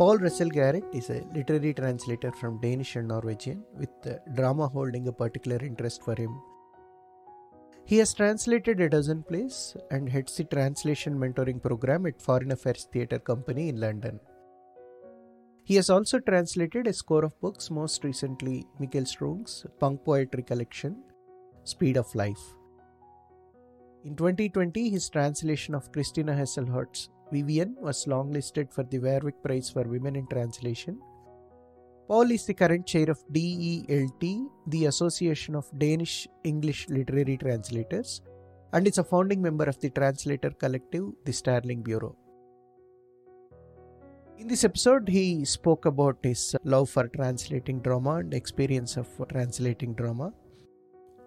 Paul Russell Garrett is a literary translator from Danish and Norwegian, with drama holding a particular interest for him. He has translated a dozen plays and heads the translation mentoring program at Foreign Affairs Theatre Company in London. He has also translated a score of books, most recently Michael Strunge's punk poetry collection, Speed of Life. In 2020, his translation of Christina Hesselholdt's Vivian was longlisted for the Warwick Prize for Women in Translation. Paul is the current chair of DELT, the Association of Danish English Literary Translators, and is a founding member of the translator collective, the Starling Bureau. In this episode, he spoke about his love for translating drama and experience of translating drama,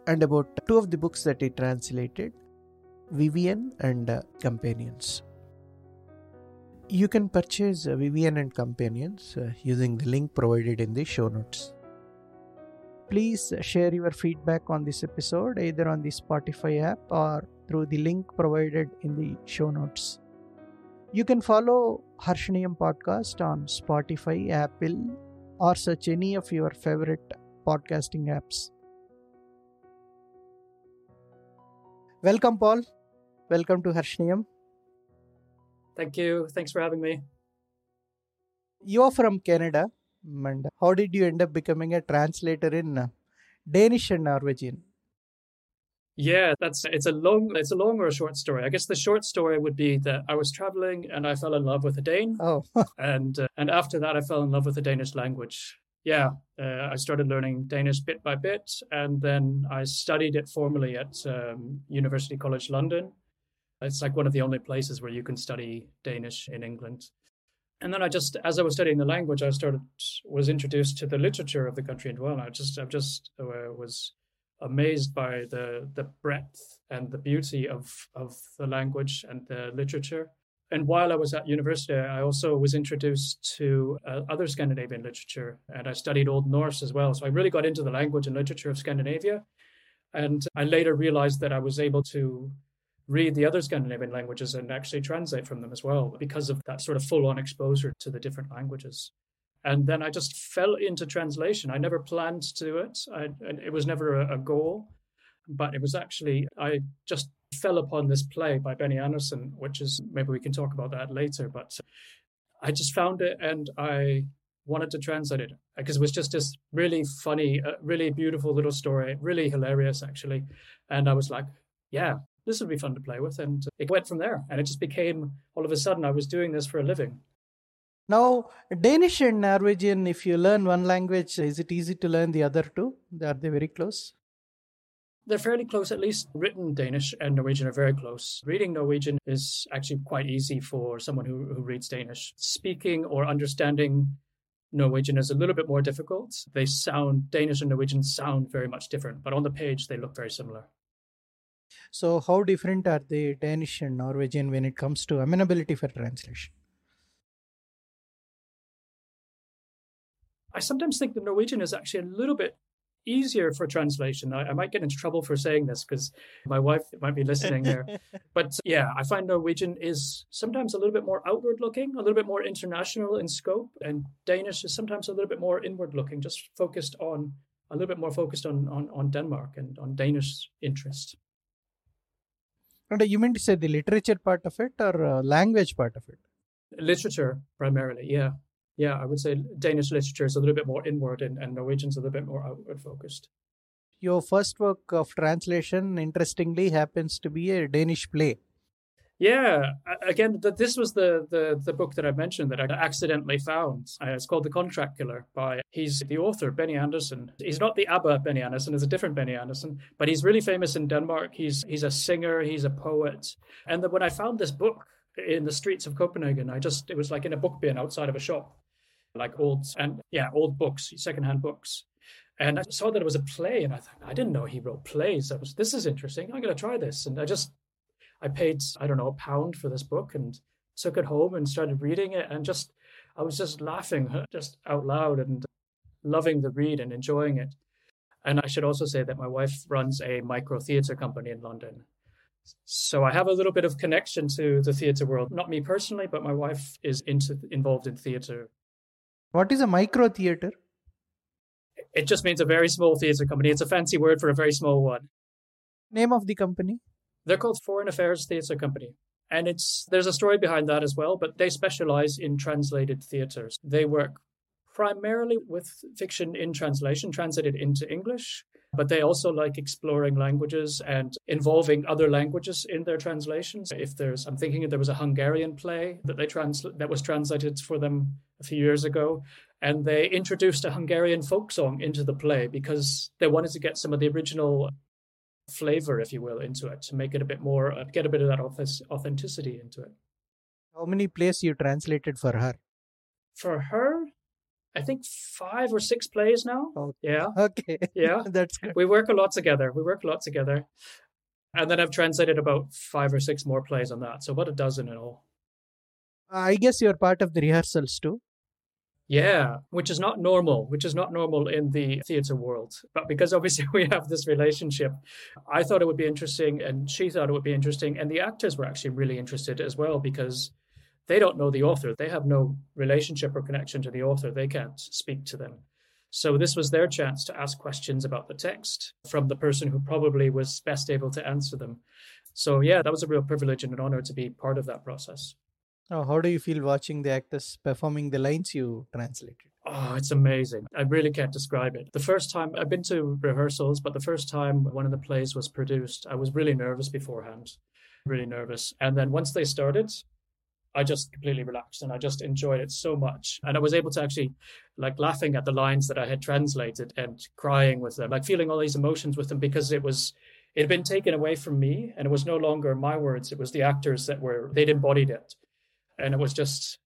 and about two of the books that he translated Vivian and Companions. You can purchase uh, Vivian and Companions uh, using the link provided in the show notes. Please share your feedback on this episode either on the Spotify app or through the link provided in the show notes. You can follow Harshniyam podcast on Spotify, Apple, or search any of your favorite podcasting apps. Welcome, Paul. Welcome to Harshniyam. Thank you. Thanks for having me. You are from Canada. And how did you end up becoming a translator in uh, Danish and Norwegian? Yeah, that's it's a long it's a long or a short story. I guess the short story would be that I was traveling and I fell in love with a Dane. Oh, and uh, and after that I fell in love with the Danish language. Yeah, uh, I started learning Danish bit by bit, and then I studied it formally at um, University College London. It's like one of the only places where you can study Danish in England. And then I just, as I was studying the language, I started was introduced to the literature of the country as well. And I just, I just uh, was amazed by the the breadth and the beauty of of the language and the literature. And while I was at university, I also was introduced to uh, other Scandinavian literature, and I studied Old Norse as well. So I really got into the language and literature of Scandinavia. And I later realized that I was able to read the other Scandinavian languages and actually translate from them as well because of that sort of full on exposure to the different languages. And then I just fell into translation. I never planned to do it, I, it was never a, a goal, but it was actually, I just fell upon this play by Benny Andersen, which is maybe we can talk about that later. But I just found it and I wanted to translate it because it was just this really funny, uh, really beautiful little story, really hilarious actually. And I was like, yeah, this would be fun to play with. And it went from there. And it just became all of a sudden I was doing this for a living. Now, Danish and Norwegian, if you learn one language, is it easy to learn the other two? Are they very close? They're fairly close, at least written Danish and Norwegian are very close. Reading Norwegian is actually quite easy for someone who, who reads Danish. Speaking or understanding Norwegian is a little bit more difficult. They sound, Danish and Norwegian sound very much different, but on the page they look very similar. So, how different are the Danish and Norwegian, when it comes to amenability for translation? I sometimes think the Norwegian is actually a little bit easier for translation. I, I might get into trouble for saying this because my wife might be listening here. but yeah, I find Norwegian is sometimes a little bit more outward looking, a little bit more international in scope, and Danish is sometimes a little bit more inward looking, just focused on a little bit more focused on on, on Denmark and on Danish interest. You mean to say the literature part of it or uh, language part of it? Literature primarily, yeah yeah, I would say Danish literature is a little bit more inward and, and Norwegian's a little bit more outward focused. Your first work of translation, interestingly, happens to be a Danish play. Yeah, again, the, this was the, the the book that I mentioned that I accidentally found. Uh, it's called The Contract Killer by he's the author Benny Andersen. He's not the ABBA Benny Andersson; it's a different Benny Andersen. But he's really famous in Denmark. He's he's a singer. He's a poet. And when I found this book in the streets of Copenhagen, I just it was like in a book bin outside of a shop like old and yeah, old books, secondhand books. And I saw that it was a play, and I thought I didn't know he wrote plays. I was this is interesting. I'm gonna try this, and I just I paid I don't know a pound for this book and took it home and started reading it, and just I was just laughing just out loud and loving the read and enjoying it. And I should also say that my wife runs a micro theatre company in London. So I have a little bit of connection to the theatre world. Not me personally, but my wife is into involved in theatre What is a micro theater? It just means a very small theatre company. It's a fancy word for a very small one. Name of the company? They're called Foreign Affairs Theatre Company. And it's there's a story behind that as well, but they specialize in translated theaters. They work primarily with fiction in translation, translated into English, but they also like exploring languages and involving other languages in their translations. If there's, I'm thinking there was a Hungarian play that they trans that was translated for them a few years ago, and they introduced a Hungarian folk song into the play because they wanted to get some of the original flavor, if you will, into it to make it a bit more, uh, get a bit of that authenticity into it. How many plays you translated for her? For her, I think five or six plays now. Okay. Yeah. Okay. Yeah. That's good. We work a lot together. We work a lot together. And then I've translated about five or six more plays on that. So about a dozen in all. I guess you're part of the rehearsals too. Yeah, which is not normal, which is not normal in the theatre world. But because obviously we have this relationship, I thought it would be interesting and she thought it would be interesting. And the actors were actually really interested as well because they don't know the author. They have no relationship or connection to the author. They can't speak to them. So this was their chance to ask questions about the text from the person who probably was best able to answer them. So yeah, that was a real privilege and an honor to be part of that process. Oh, how do you feel watching the actors performing the lines you translated? Oh, it's amazing. I really can't describe it. The first time I've been to rehearsals, but the first time one of the plays was produced, I was really nervous beforehand. Really nervous. And then once they started, I just completely relaxed and I just enjoyed it so much. And I was able to actually like laughing at the lines that I had translated and crying with them, like feeling all these emotions with them because it was it had been taken away from me and it was no longer my words. It was the actors that were they'd embodied it. And it was just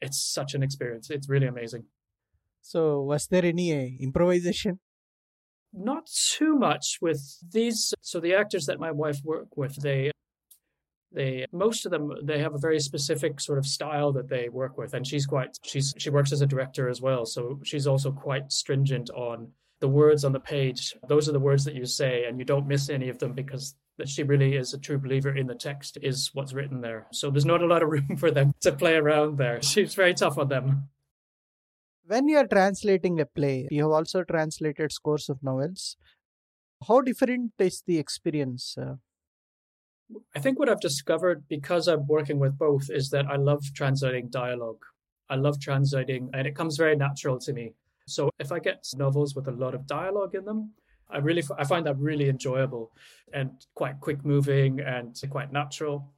it's such an experience. It's really amazing. So was there any uh, improvisation? Not too much with these. So the actors that my wife worked with, they they most of them they have a very specific sort of style that they work with and she's quite she's she works as a director as well so she's also quite stringent on the words on the page those are the words that you say and you don't miss any of them because that she really is a true believer in the text is what's written there. So there's not a lot of room for them to play around there. She's very tough on them. When you are translating a play you have also translated scores of novels. How different is the experience uh, I think what I've discovered because I'm working with both is that I love translating dialogue. I love translating, and it comes very natural to me. So if I get novels with a lot of dialogue in them, I really I find that really enjoyable and quite quick moving and quite natural.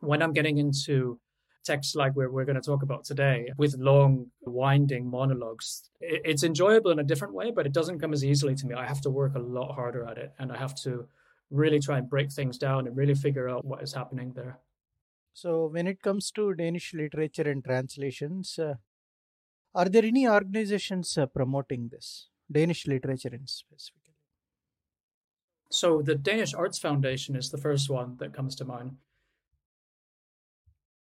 When I'm getting into texts like we're, we're going to talk about today with long winding monologues it's enjoyable in a different way but it doesn't come as easily to me i have to work a lot harder at it and i have to really try and break things down and really figure out what is happening there. So, when it comes to Danish literature and translations, uh, are there any organizations uh, promoting this Danish literature in specifically? So, the Danish Arts Foundation is the first one that comes to mind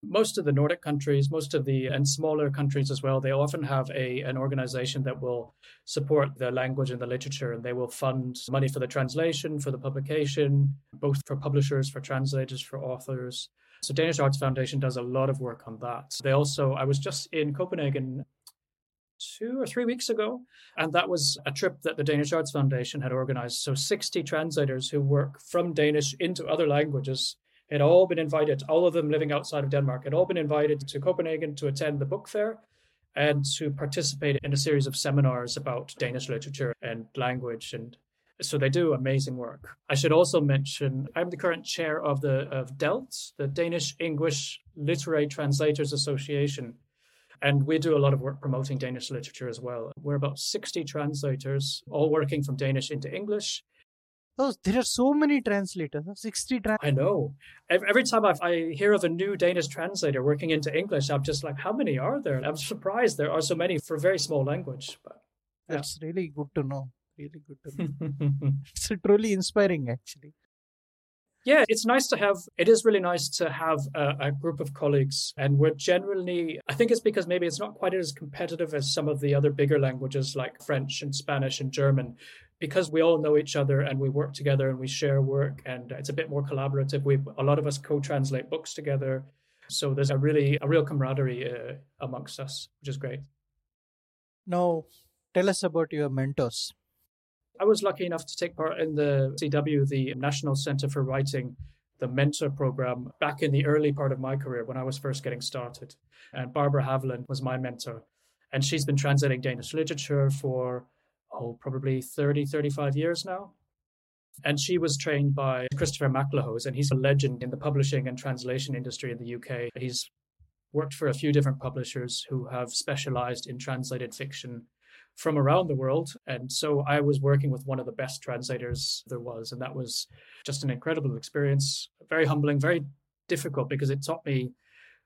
most of the Nordic countries, most of the and smaller countries as well, they often have a an organization that will support the language and the literature, and they will fund money for the translation, for the publication, both for publishers, for translators, for authors. So Danish Arts Foundation does a lot of work on that. They also, I was just in Copenhagen two or three weeks ago. And that was a trip that the Danish Arts Foundation had organized. So 60 translators who work from Danish into other languages had all been invited, all of them living outside of Denmark, had all been invited to Copenhagen to attend the book fair and to participate in a series of seminars about Danish literature and language. And so they do amazing work. I should also mention I'm the current chair of the of DELT, the Danish English Literary Translators Association. And we do a lot of work promoting Danish literature as well. We're about 60 translators, all working from Danish into English Oh, there are so many translators. 60 trans- I know. Every time I, I hear of a new Danish translator working into English, I'm just like, how many are there? I'm surprised there are so many for a very small language. But yeah. That's really good to know. Really good to know. it's truly inspiring, actually. Yeah, it's nice to have, it is really nice to have a, a, group of colleagues. And we're generally, I think it's because maybe it's not quite as competitive as some of the other bigger languages like French and Spanish and German, because we all know each other and we work together and we share work and it's a bit more collaborative. We a lot of us co-translate books together, so there's a really a real camaraderie uh, amongst us, which is great. Now, tell us about your mentors. I was lucky enough to take part in the CW, the National Center for Writing, the mentor program back in the early part of my career when I was first getting started. And Barbara Haveland was my mentor. And she's been translating Danish literature for, oh, probably 30, 35 years now. And she was trained by Christopher MacLehose, and he's a legend in the publishing and translation industry in the UK. He's worked for a few different publishers who have specialized in translated fiction from around the world. And so I was working with one of the best translators there was. And that was just an incredible experience, very humbling, very difficult because it taught me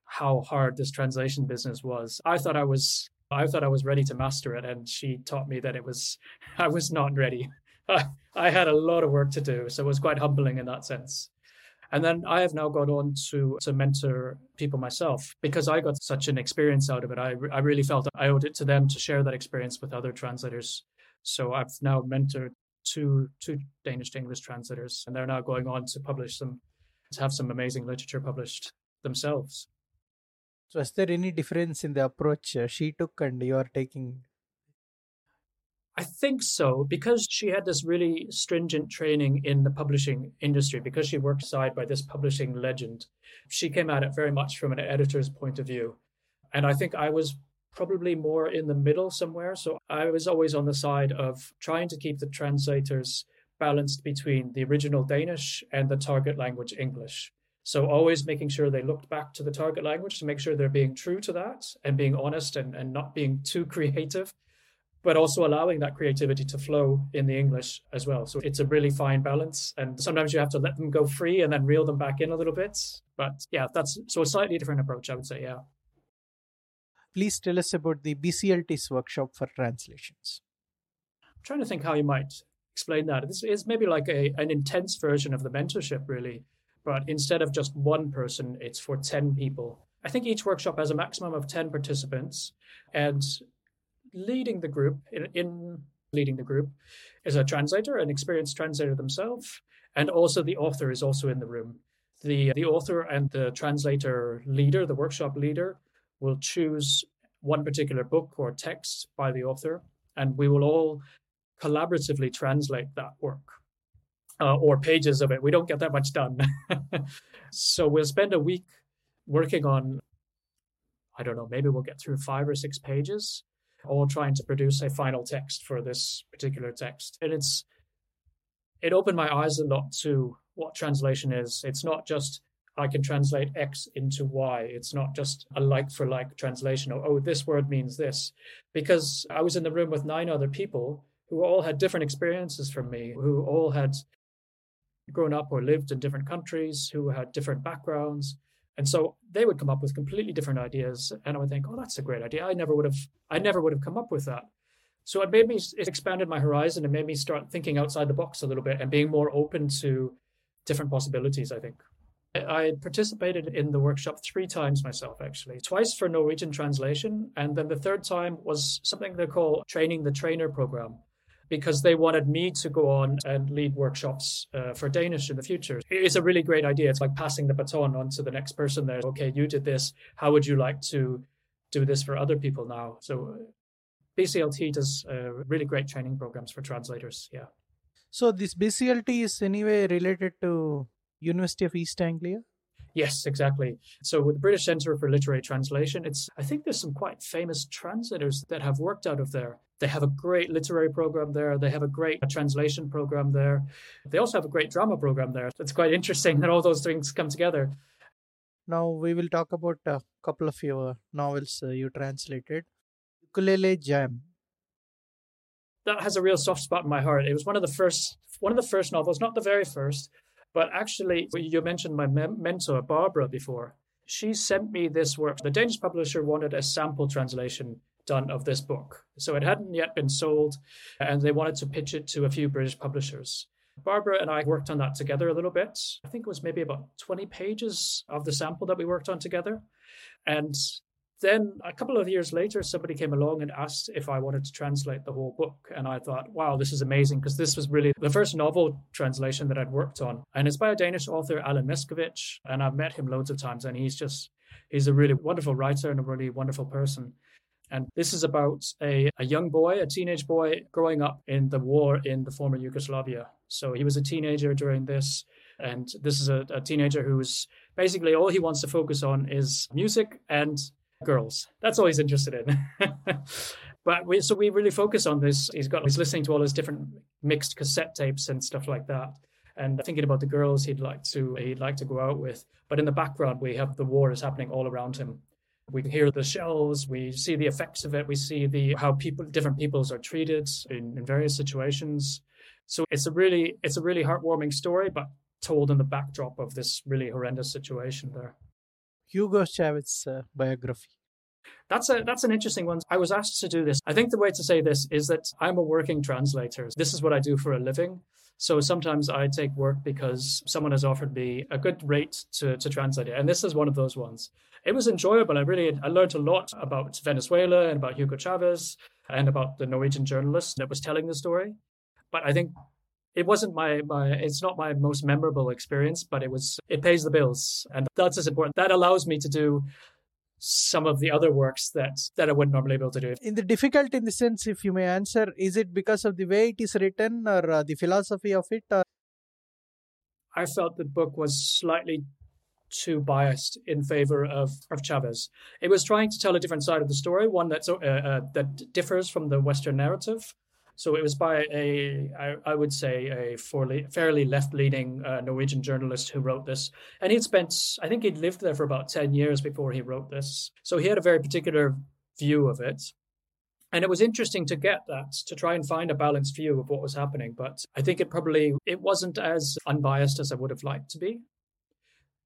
how hard this translation business was. I thought I was I thought I was ready to master it and she taught me that it was I was not ready. I, I had a lot of work to do, so it was quite humbling in that sense. And then I have now gone on to, to mentor people myself because I got such an experience out of it. I, I really felt I owed it to them to share that experience with other translators. So I've now mentored two, two Danish to English translators, and they're now going on to publish some, to have some amazing literature published themselves. So, is there any difference in the approach uh, she took and you are taking I think so, because she had this really stringent training in the publishing industry, because she worked side by this publishing legend. She came at it very much from an editor's point of view. And I think I was probably more in the middle somewhere. So I was always on the side of trying to keep the translators balanced between the original Danish and the target language English. So always making sure they looked back to the target language to make sure they're being true to that and being honest and, and not being too creative but also allowing that creativity to flow in the English as well. So it's a really fine balance. And sometimes you have to let them go free and then reel them back in a little bit. But yeah, that's so a slightly different approach, I would say. Yeah. Please tell us about the BCLT's workshop for translations. I'm trying to think how you might explain that. This is maybe like a, an intense version of the mentorship, really. But instead of just one person, it's for 10 people. I think each workshop has a maximum of 10 participants. And leading the group, in, in leading the group, is a translator, an experienced translator themselves, and also the author is also in the room. The, the author and the translator leader, the workshop leader, will choose one particular book or text by the author, and we will all collaboratively translate that work uh, or pages of it. We don't get that much done. so we'll spend a week working on, I don't know, maybe we'll get through five or six pages all trying to produce a final text for this particular text. And it's it opened my eyes a lot to what translation is. It's not just I can translate X into Y. It's not just a like for like translation of, oh, this word means this. Because I was in the room with nine other people who all had different experiences from me, who all had grown up or lived in different countries, who had different backgrounds, and so they would come up with completely different ideas, and I would think, "Oh, that's a great idea. I never would have, I never would have come up with that." So it made me, it expanded my horizon and made me start thinking outside the box a little bit and being more open to different possibilities. I think I participated in the workshop three times myself, actually, twice for Norwegian translation, and then the third time was something they call training the trainer program because they wanted me to go on and lead workshops uh, for Danish in the future. It's a really great idea. It's like passing the baton on to the next person there. Okay, you did this. How would you like to do this for other people now? So BCLT does uh, really great training programs for translators. Yeah. So this BCLT is anyway related to University of East Anglia? Yes, exactly. So with the British Centre for Literary Translation, it's I think there's some quite famous translators that have worked out of there. They have a great literary program there. They have a great translation program there. They also have a great drama program there. It's quite interesting that all those things come together. Now we will talk about a couple of your novels uh, you translated. Ukulele Jam. That has a real soft spot in my heart. It was one of the first one of the first novels, not the very first, but actually you mentioned my mentor Barbara before. She sent me this work. The Danish publisher wanted a sample translation done of this book. So it hadn't yet been sold, and they wanted to pitch it to a few British publishers. Barbara and I worked on that together a little bit. I think it was maybe about 20 pages of the sample that we worked on together. And then a couple of years later, somebody came along and asked if I wanted to translate the whole book. And I thought, wow, this is amazing because this was really the first novel translation that I'd worked on. And it's by a Danish author, Alen Mešković. And I've met him loads of times. And he's just, he's a really wonderful writer and a really wonderful person. And this is about a, a young boy, a teenage boy, growing up in the war in the former Yugoslavia. So he was a teenager during this. And this is a, a teenager who's basically all he wants to focus on is music and girls. That's all he's interested in. but we, so we really focus on this. He's got he's listening to all his different mixed cassette tapes and stuff like that, and thinking about the girls he'd like to he'd like to go out with. But in the background, we have the war is happening all around him. We hear the shells, we see the effects of it, we see the how people different peoples are treated in, in various situations. So it's a really it's a really heartwarming story, but told in the backdrop of this really horrendous situation there. Hugo Chavez uh, biography. That's a that's an interesting one. I was asked to do this. I think the way to say this is that I'm a working translator. This is what I do for a living. So sometimes I take work because someone has offered me a good rate to, to translate it. And this is one of those ones. It was enjoyable. I really I learned a lot about Venezuela and about Hugo Chavez and about the Norwegian journalist that was telling the story. But I think it wasn't my, my it's not my most memorable experience, but it was it pays the bills. And that's as important. That allows me to do some of the other works that that I wouldn't normally be able to do. In the difficult, in the sense, if you may answer, is it because of the way it is written or uh, the philosophy of it? Or? I felt the book was slightly too biased in favor of, of Chavez. It was trying to tell a different side of the story, one that's uh, uh, that differs from the Western narrative. So it was by a, I, I would say, a fairly, left-leaning uh, Norwegian journalist who wrote this, and he'd spent, I think he'd lived there for about ten years before he wrote this. So he had a very particular view of it, and it was interesting to get that to try and find a balanced view of what was happening. But I think it probably it wasn't as unbiased as I would have liked to be.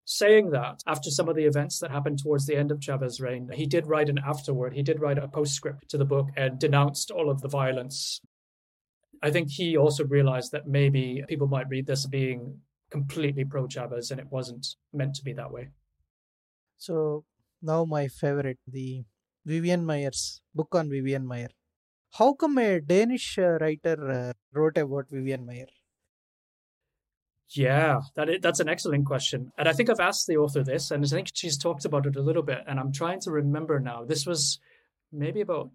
Saying that, after some of the events that happened towards the end of Chavez's reign, he did write an afterword. He did write a postscript to the book and denounced all of the violence I think he also realized that maybe people might read this being completely pro Chavez and it wasn't meant to be that way. So now my favorite, the Vivian Maier's book on Vivian Maier. How come a Danish uh, writer uh, wrote about Vivian Maier? Yeah, that is, that's an excellent question. And I think I've asked the author this, and I think she's talked about it a little bit. And I'm trying to remember now. This was maybe about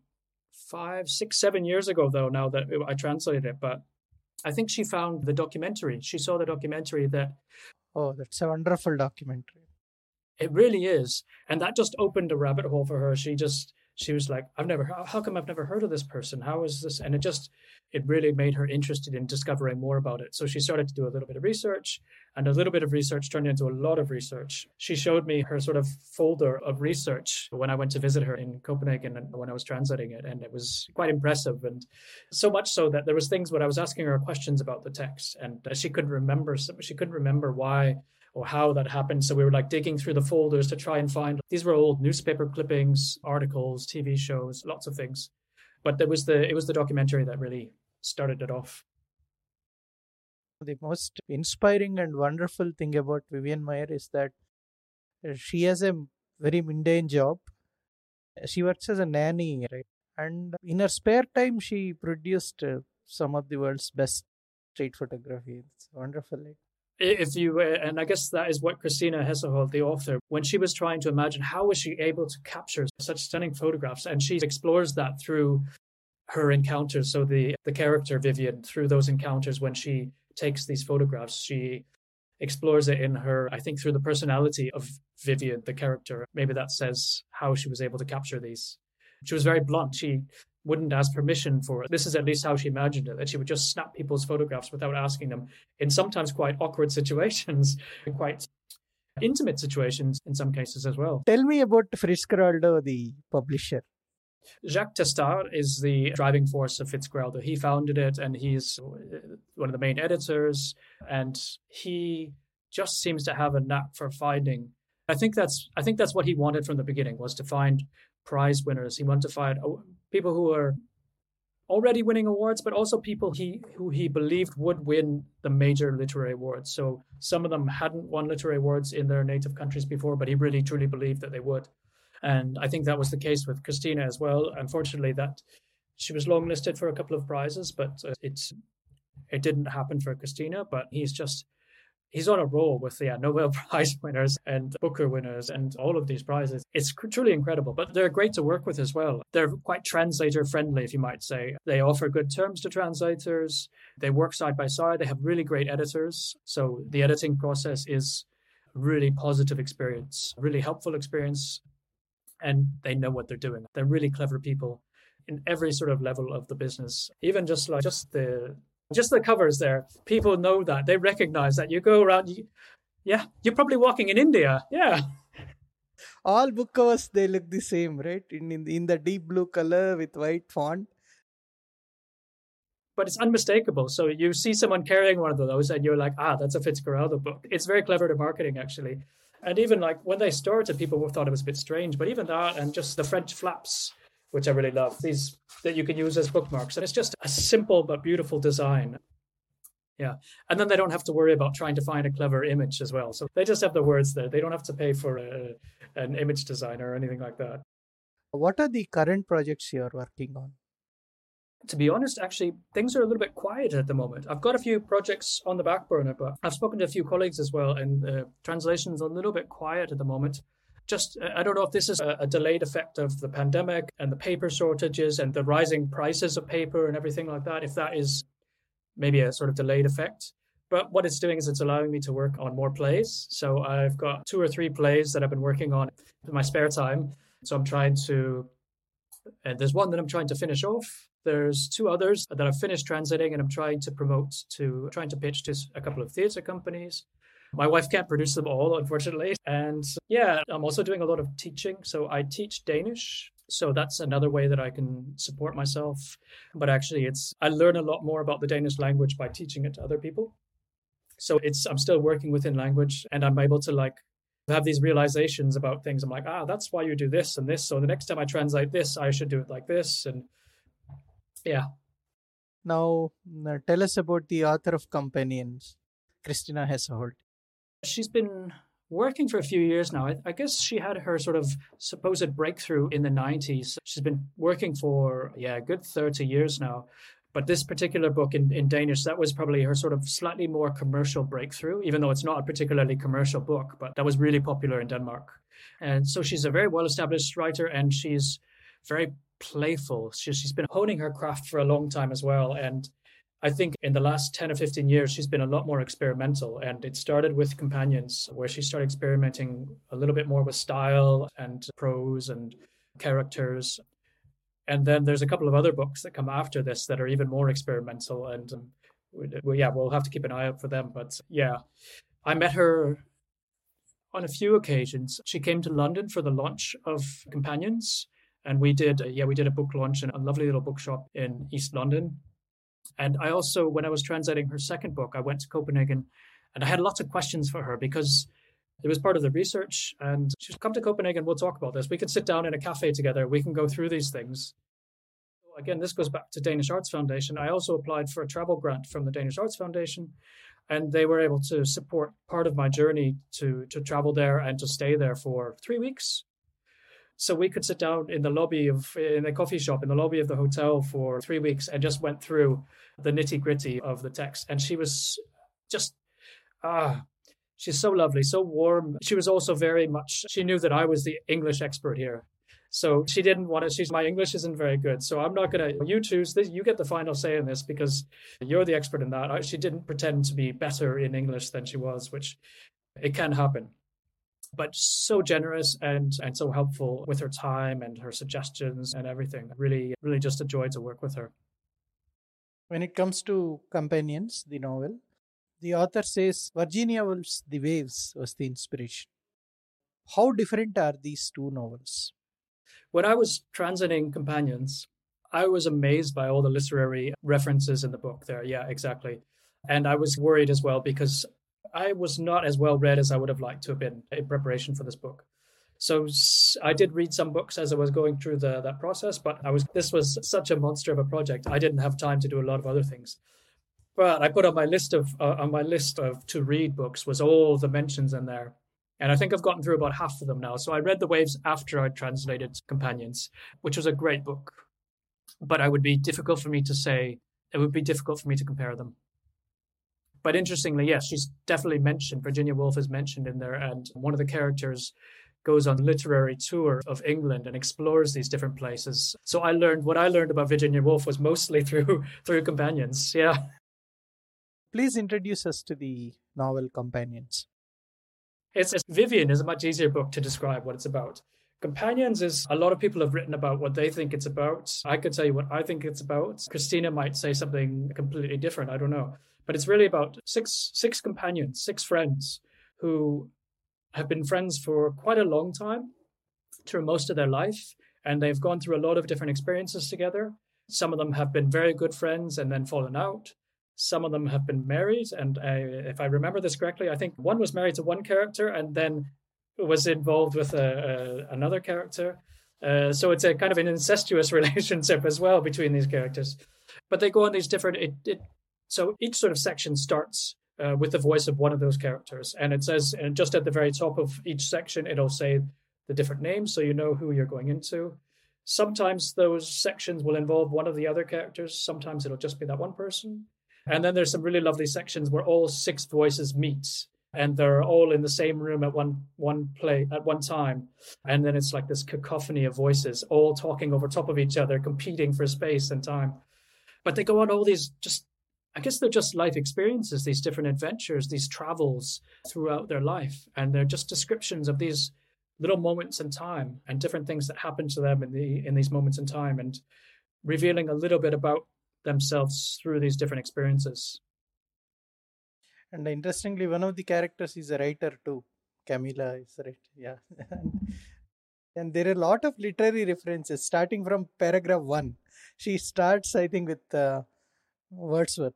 five, six, seven years ago, though, now that I translated it. But I think she found the documentary. She saw the documentary that. Oh, that's a wonderful documentary. It really is. And that just opened a rabbit hole for her. She just she was like, I've never, how come I've never heard of this person? How is this? And it just, it really made her interested in discovering more about it. So she started to do a little bit of research, and a little bit of research turned into a lot of research. She showed me her sort of folder of research when I went to visit her in Copenhagen and when I was translating it, and it was quite impressive. And so much so that there was things when I was asking her questions about the text, and she couldn't remember, she couldn't remember why or how that happened. So we were like digging through the folders to try and find these were old newspaper clippings, articles, TV shows, lots of things. But there was the it was the documentary that really started it off. The most inspiring and wonderful thing about Vivian Maier is that she has a very mundane job. She works as a nanny, right? And in her spare time, she produced uh, some of the world's best street photography. It's wonderful. If you uh, and i guess that is what christina hesselholdt the author when she was trying to imagine how was she able to capture such stunning photographs? And she explores that through her encounters. So the the character vivian through those encounters when she takes these photographs she explores it in her i think through the personality of vivian the character. Maybe that says how she was able to capture these. She was very blunt. She wouldn't ask permission for it. This is at least how she imagined it, that she would just snap people's photographs without asking them in sometimes quite awkward situations, quite intimate situations in some cases as well. Tell me about Fitzcarraldo, the publisher. Jacques Testart is the driving force of Fitzcarraldo. He founded it and he's uh, one of the main editors, and he just seems to have a knack for finding. I think that's I think that's what he wanted from the beginning was to find prize winners. He wanted to find oh, people who are already winning awards, but also people he who he believed would win the major literary awards. So some of them hadn't won literary awards in their native countries before, but he really truly believed that they would. And I think that was the case with Christina as well. Unfortunately, that she was longlisted for a couple of prizes, but uh, it's it didn't happen for Christina. But he's just he's on a roll with yeah Nobel Prize winners and Booker winners and all of these prizes. It's truly incredible. But they're great to work with as well. They're quite translator friendly, if you might say. They offer good terms to translators. They work side by side. They have really great editors. So the editing process is really positive experience, really helpful experience, and they know what they're doing. They're really clever people in every sort of level of the business. Even just like just the just the covers there, people know that they recognize that. You go around, you, yeah, you're probably walking in India, yeah. All book covers they look the same, right? In in, in the deep blue color with white font. But it's unmistakable. So you see someone carrying one of those, and you're like, ah, that's a Fitzcarraldo book. It's very clever to marketing, actually. And even like when they started, people thought it was a bit strange. But even that, and just the French flaps which I really love. These that you can use as bookmarks, and it's just a simple but beautiful design. Yeah, and then they don't have to worry about trying to find a clever image as well. So they just have the words there. They don't have to pay for a, an image designer or anything like that. What are the current projects you are working on? To be honest, actually, things are a little bit quiet at the moment. I've got a few projects on the back burner, but I've spoken to a few colleagues as well, and uh, translation's a little bit quiet at the moment just uh, I don't know if this is a, delayed effect of the pandemic and the paper shortages and the rising prices of paper and everything like that. If that is maybe a sort of delayed effect. But what it's doing is it's allowing me to work on more plays. So I've got two or three plays that I've been working on in my spare time. So I'm trying to, and there's one that I'm trying to finish off. There's two others that I've finished translating and I'm trying to promote to, trying to pitch to a couple of theatre companies. My wife can't produce them all, unfortunately. And yeah, I'm also doing a lot of teaching. So I teach Danish. So that's another way that I can support myself. But actually, it's I learn a lot more about the Danish language by teaching it to other people. So it's I'm still working within language, and I'm able to like have these realizations about things. I'm like, ah, that's why you do this and this. So the next time I translate this, I should do it like this. And yeah. Now, tell us about the author of Companions, Christina Hesselholdt. She's been working for a few years now. I, I, guess she had her sort of supposed breakthrough in the 90s. She's been working for, yeah, a good 30 years now. But this particular book in, in Danish, that was probably her sort of slightly more commercial breakthrough, even though it's not a particularly commercial book, but that was really popular in Denmark. And so she's a very well established writer and she's very playful. She, she's been honing her craft for a long time as well. And I think in the last 10 or 15 years, she's been a lot more experimental. And it started with Companions, where she started experimenting a little bit more with style and prose and characters. And then there's a couple of other books that come after this that are even more experimental. And um, well, yeah, we'll have to keep an eye out for them. But yeah, I met her on a few occasions. She came to London for the launch of Companions. And we did, yeah, we did a book launch in a lovely little bookshop in East London and I also, when I was translating her second book, I went to Copenhagen and I had lots of questions for her because it was part of the research. And she's Come to Copenhagen, we'll talk about this. We can sit down in a cafe together, we can go through these things. Again, this goes back to Danish Arts Foundation. I also applied for a travel grant from the Danish Arts Foundation, and they were able to support part of my journey to, to travel there and to stay there for three weeks. So we could sit down in the lobby of in a coffee shop in the lobby of the hotel for three weeks and just went through the nitty gritty of the text. And she was just ah, she's so lovely, so warm. She was also very much. She knew that I was the English expert here. So she didn't want to. She's my English isn't very good, so I'm not gonna. You choose this. You get the final say in this because you're the expert in that. She didn't pretend to be better in English than she was, which it can happen. But so generous and and so helpful with her time and her suggestions and everything. Really, really just a joy to work with her. When it comes to Companions, the novel, the author says Virginia Woolf's The Waves was the inspiration. How different are these two novels? When I was translating Companions, I was amazed by all the literary references in the book there. Yeah, exactly. And I was worried as well because I was not as well read as I would have liked to have been in preparation for this book. So I did read some books as I was going through the, that process, but I was this was such a monster of a project. I didn't have time to do a lot of other things. But I put on my list of uh, on my list of to read books was all the mentions in there, and I think I've gotten through about half of them now. So I read The Waves after I translated Companions, which was a great book, but I would be difficult for me to say. It would be difficult for me to compare them. But interestingly, yes, she's definitely mentioned. Virginia Woolf is mentioned in there, and one of the characters goes on literary tour of England and explores these different places. So I learned what I learned about Virginia Woolf was mostly through through companions. Yeah. Please introduce us to the novel Companions. It's, it's Vivian is a much easier book to describe what it's about. Companions is a lot of people have written about what they think it's about. I could tell you what I think it's about. Christina might say something completely different. I don't know. But it's really about six six companions, six friends who have been friends for quite a long time through most of their life. And they've gone through a lot of different experiences together. Some of them have been very good friends and then fallen out. Some of them have been married. And uh, if I remember this correctly, I think one was married to one character and then was involved with a, a, another character. Uh, so it's a kind of an incestuous relationship as well between these characters. But they go on these different. It, it, so each sort of section starts uh, with the voice of one of those characters, and it says, and just at the very top of each section, it'll say the different names, so you know who you're going into. Sometimes those sections will involve one of the other characters. Sometimes it'll just be that one person. And then there's some really lovely sections where all six voices meet and they're all in the same room at one one play at one time and then it's like this cacophony of voices all talking over top of each other competing for space and time but they go on all these just i guess they're just life experiences these different adventures these travels throughout their life and they're just descriptions of these little moments in time and different things that happen to them in the in these moments in time and revealing a little bit about themselves through these different experiences and interestingly, one of the characters is a writer too. Camilla is right. Yeah. and there are a lot of literary references starting from paragraph one. She starts, I think, with uh, Wordsworth.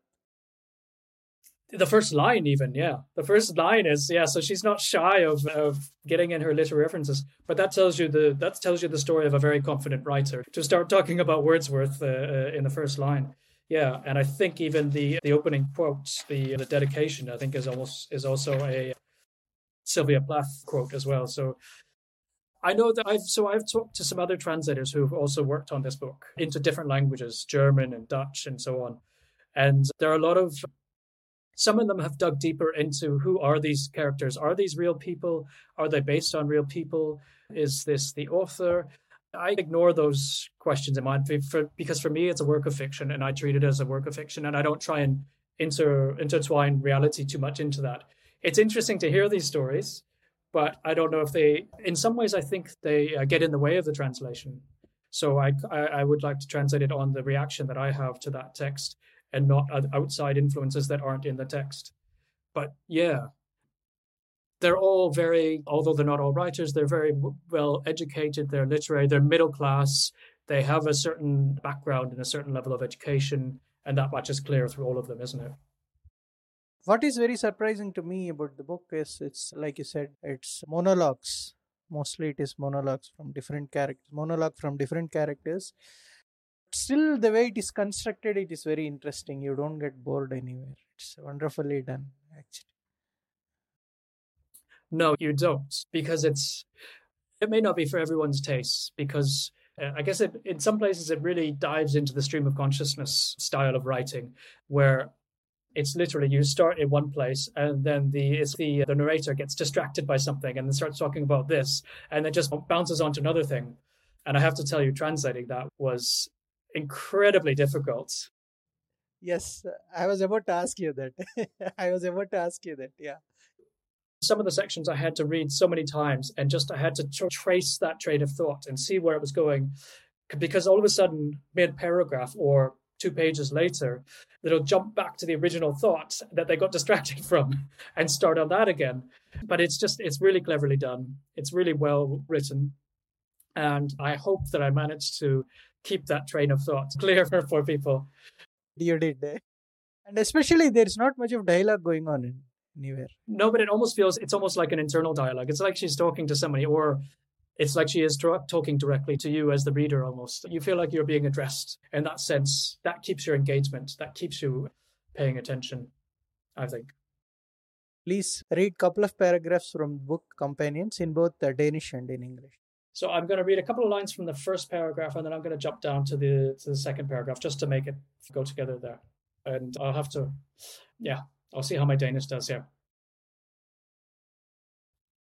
The first line, even, yeah. The first line is, yeah, so she's not shy of, of getting in her literary references. But that tells you the that tells you the story of a very confident writer to start talking about Wordsworth uh, uh, in the first line. Yeah, and I think even the the opening quote, the the dedication, I think is almost is also a Sylvia Plath quote as well. So I know that I've so I've talked to some other translators who've also worked on this book into different languages, German and Dutch and so on. And there are a lot of some of them have dug deeper into who are these characters? Are these real people? Are they based on real people? Is this the author? I ignore those questions in mind for, because for me it's a work of fiction and I treat it as a work of fiction and I don't try and inter, intertwine reality too much into that. It's interesting to hear these stories, but I don't know if they, in some ways, I think they uh, get in the way of the translation. So I, I, I would like to translate it on the reaction that I have to that text and not outside influences that aren't in the text. But yeah, they're all very, although they're not all writers, they're very well educated, they're literary, they're middle class, they have a certain background and a certain level of education, and that much is clear through all of them, isn't it? What is very surprising to me about the book is it's like you said, it's monologues. Mostly it is monologues from different characters, monologue from different characters. Still, the way it is constructed, it is very interesting. You don't get bored anywhere. It's wonderfully done, actually. No, you don't, because it's it may not be for everyone's taste. Because uh, I guess it, in some places it really dives into the stream of consciousness style of writing, where it's literally you start in one place and then the the the narrator gets distracted by something and then starts talking about this and then just bounces onto another thing. And I have to tell you, translating that was incredibly difficult. Yes, I was about to ask you that. I was about to ask you that. Yeah some of the sections I had to read so many times and just I had to tr- trace that train of thought and see where it was going. Because all of a sudden, mid paragraph or two pages later, it'll jump back to the original thought that they got distracted from and start on that again. But it's just, it's really cleverly done. It's really well written. And I hope that I managed to keep that train of thought clear for people. You did. Eh? And especially, there's not much of dialogue going on in anywhere. No, but it almost feels it's almost like an internal dialogue. It's like she's talking to somebody, or it's like she is talking directly to you as the reader almost. You feel like you're being addressed in that sense. That keeps your engagement, that keeps you paying attention, I think. Please read couple of paragraphs from book companions in both the Danish and in English. So I'm going to read a couple of lines from the first paragraph and then I'm going to jump down to the to the second paragraph just to make it go together there. And I'll have to yeah, I'll see how my Danish does here.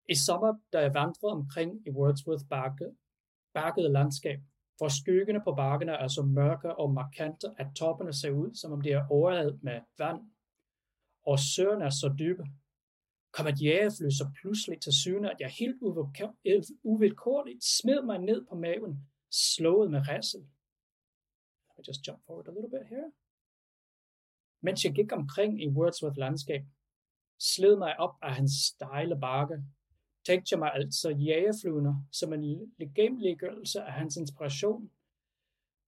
I sommer, da jeg vandrede omkring i Wordsworth bakke, bakkede landskab, hvor skyggene på bakkerne er så mørke og markante, at toppene ser ud, som om de er overhavet med vand, og søerne er så dybe, kom et jægerfly så pludselig til syne, at jeg helt uvilkårligt smed mig ned på maven, slået med rassel. Let me just jump forward a little bit here. Mens jeg gik omkring i Wordsworth landskab, sled mig op af hans stejle bakke, tænkte jeg mig altså jægerflyvende som en legemliggørelse af hans inspiration,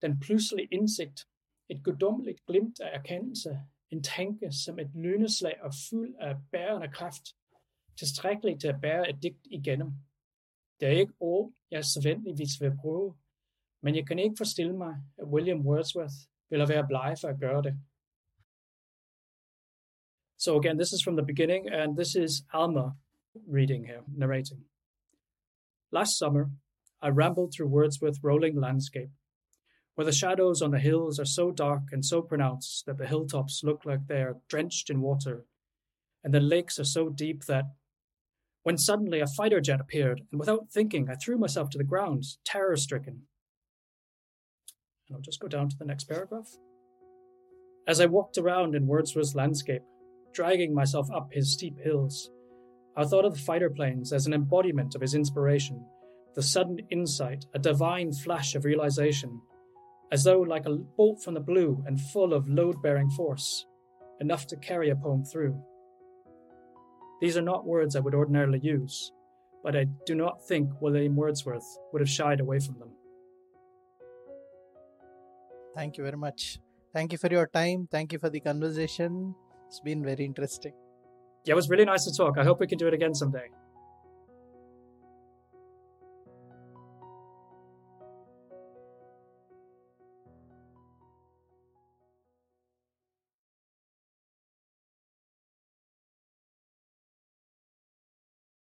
den pludselige indsigt, et guddommeligt glimt af erkendelse, en tanke som et lyneslag og fuld af bærende kraft, tilstrækkeligt til at bære et digt igennem. Det er ikke ord, jeg sædvanligvis vil bruge, men jeg kan ikke forestille mig, at William Wordsworth ville være bleg for at gøre det. So again, this is from the beginning, and this is Alma reading here, narrating. Last summer, I rambled through Wordsworth's rolling landscape, where the shadows on the hills are so dark and so pronounced that the hilltops look like they are drenched in water, and the lakes are so deep that when suddenly a fighter jet appeared, and without thinking, I threw myself to the ground, terror stricken. And I'll just go down to the next paragraph. As I walked around in Wordsworth's landscape, dragging myself up his steep hills, I thought of the fighter planes as an embodiment of his inspiration, the sudden insight, a divine flash of realization as though like a bolt from the blue and full of load bearing force, enough to carry a poem through. These are not words I would ordinarily use, but I do not think William Wordsworth would have shied away from them. Thank you very much. Thank you for your time. Thank you for the conversation. It's been very interesting. Yeah, it was really nice to talk. I hope we can do it again someday.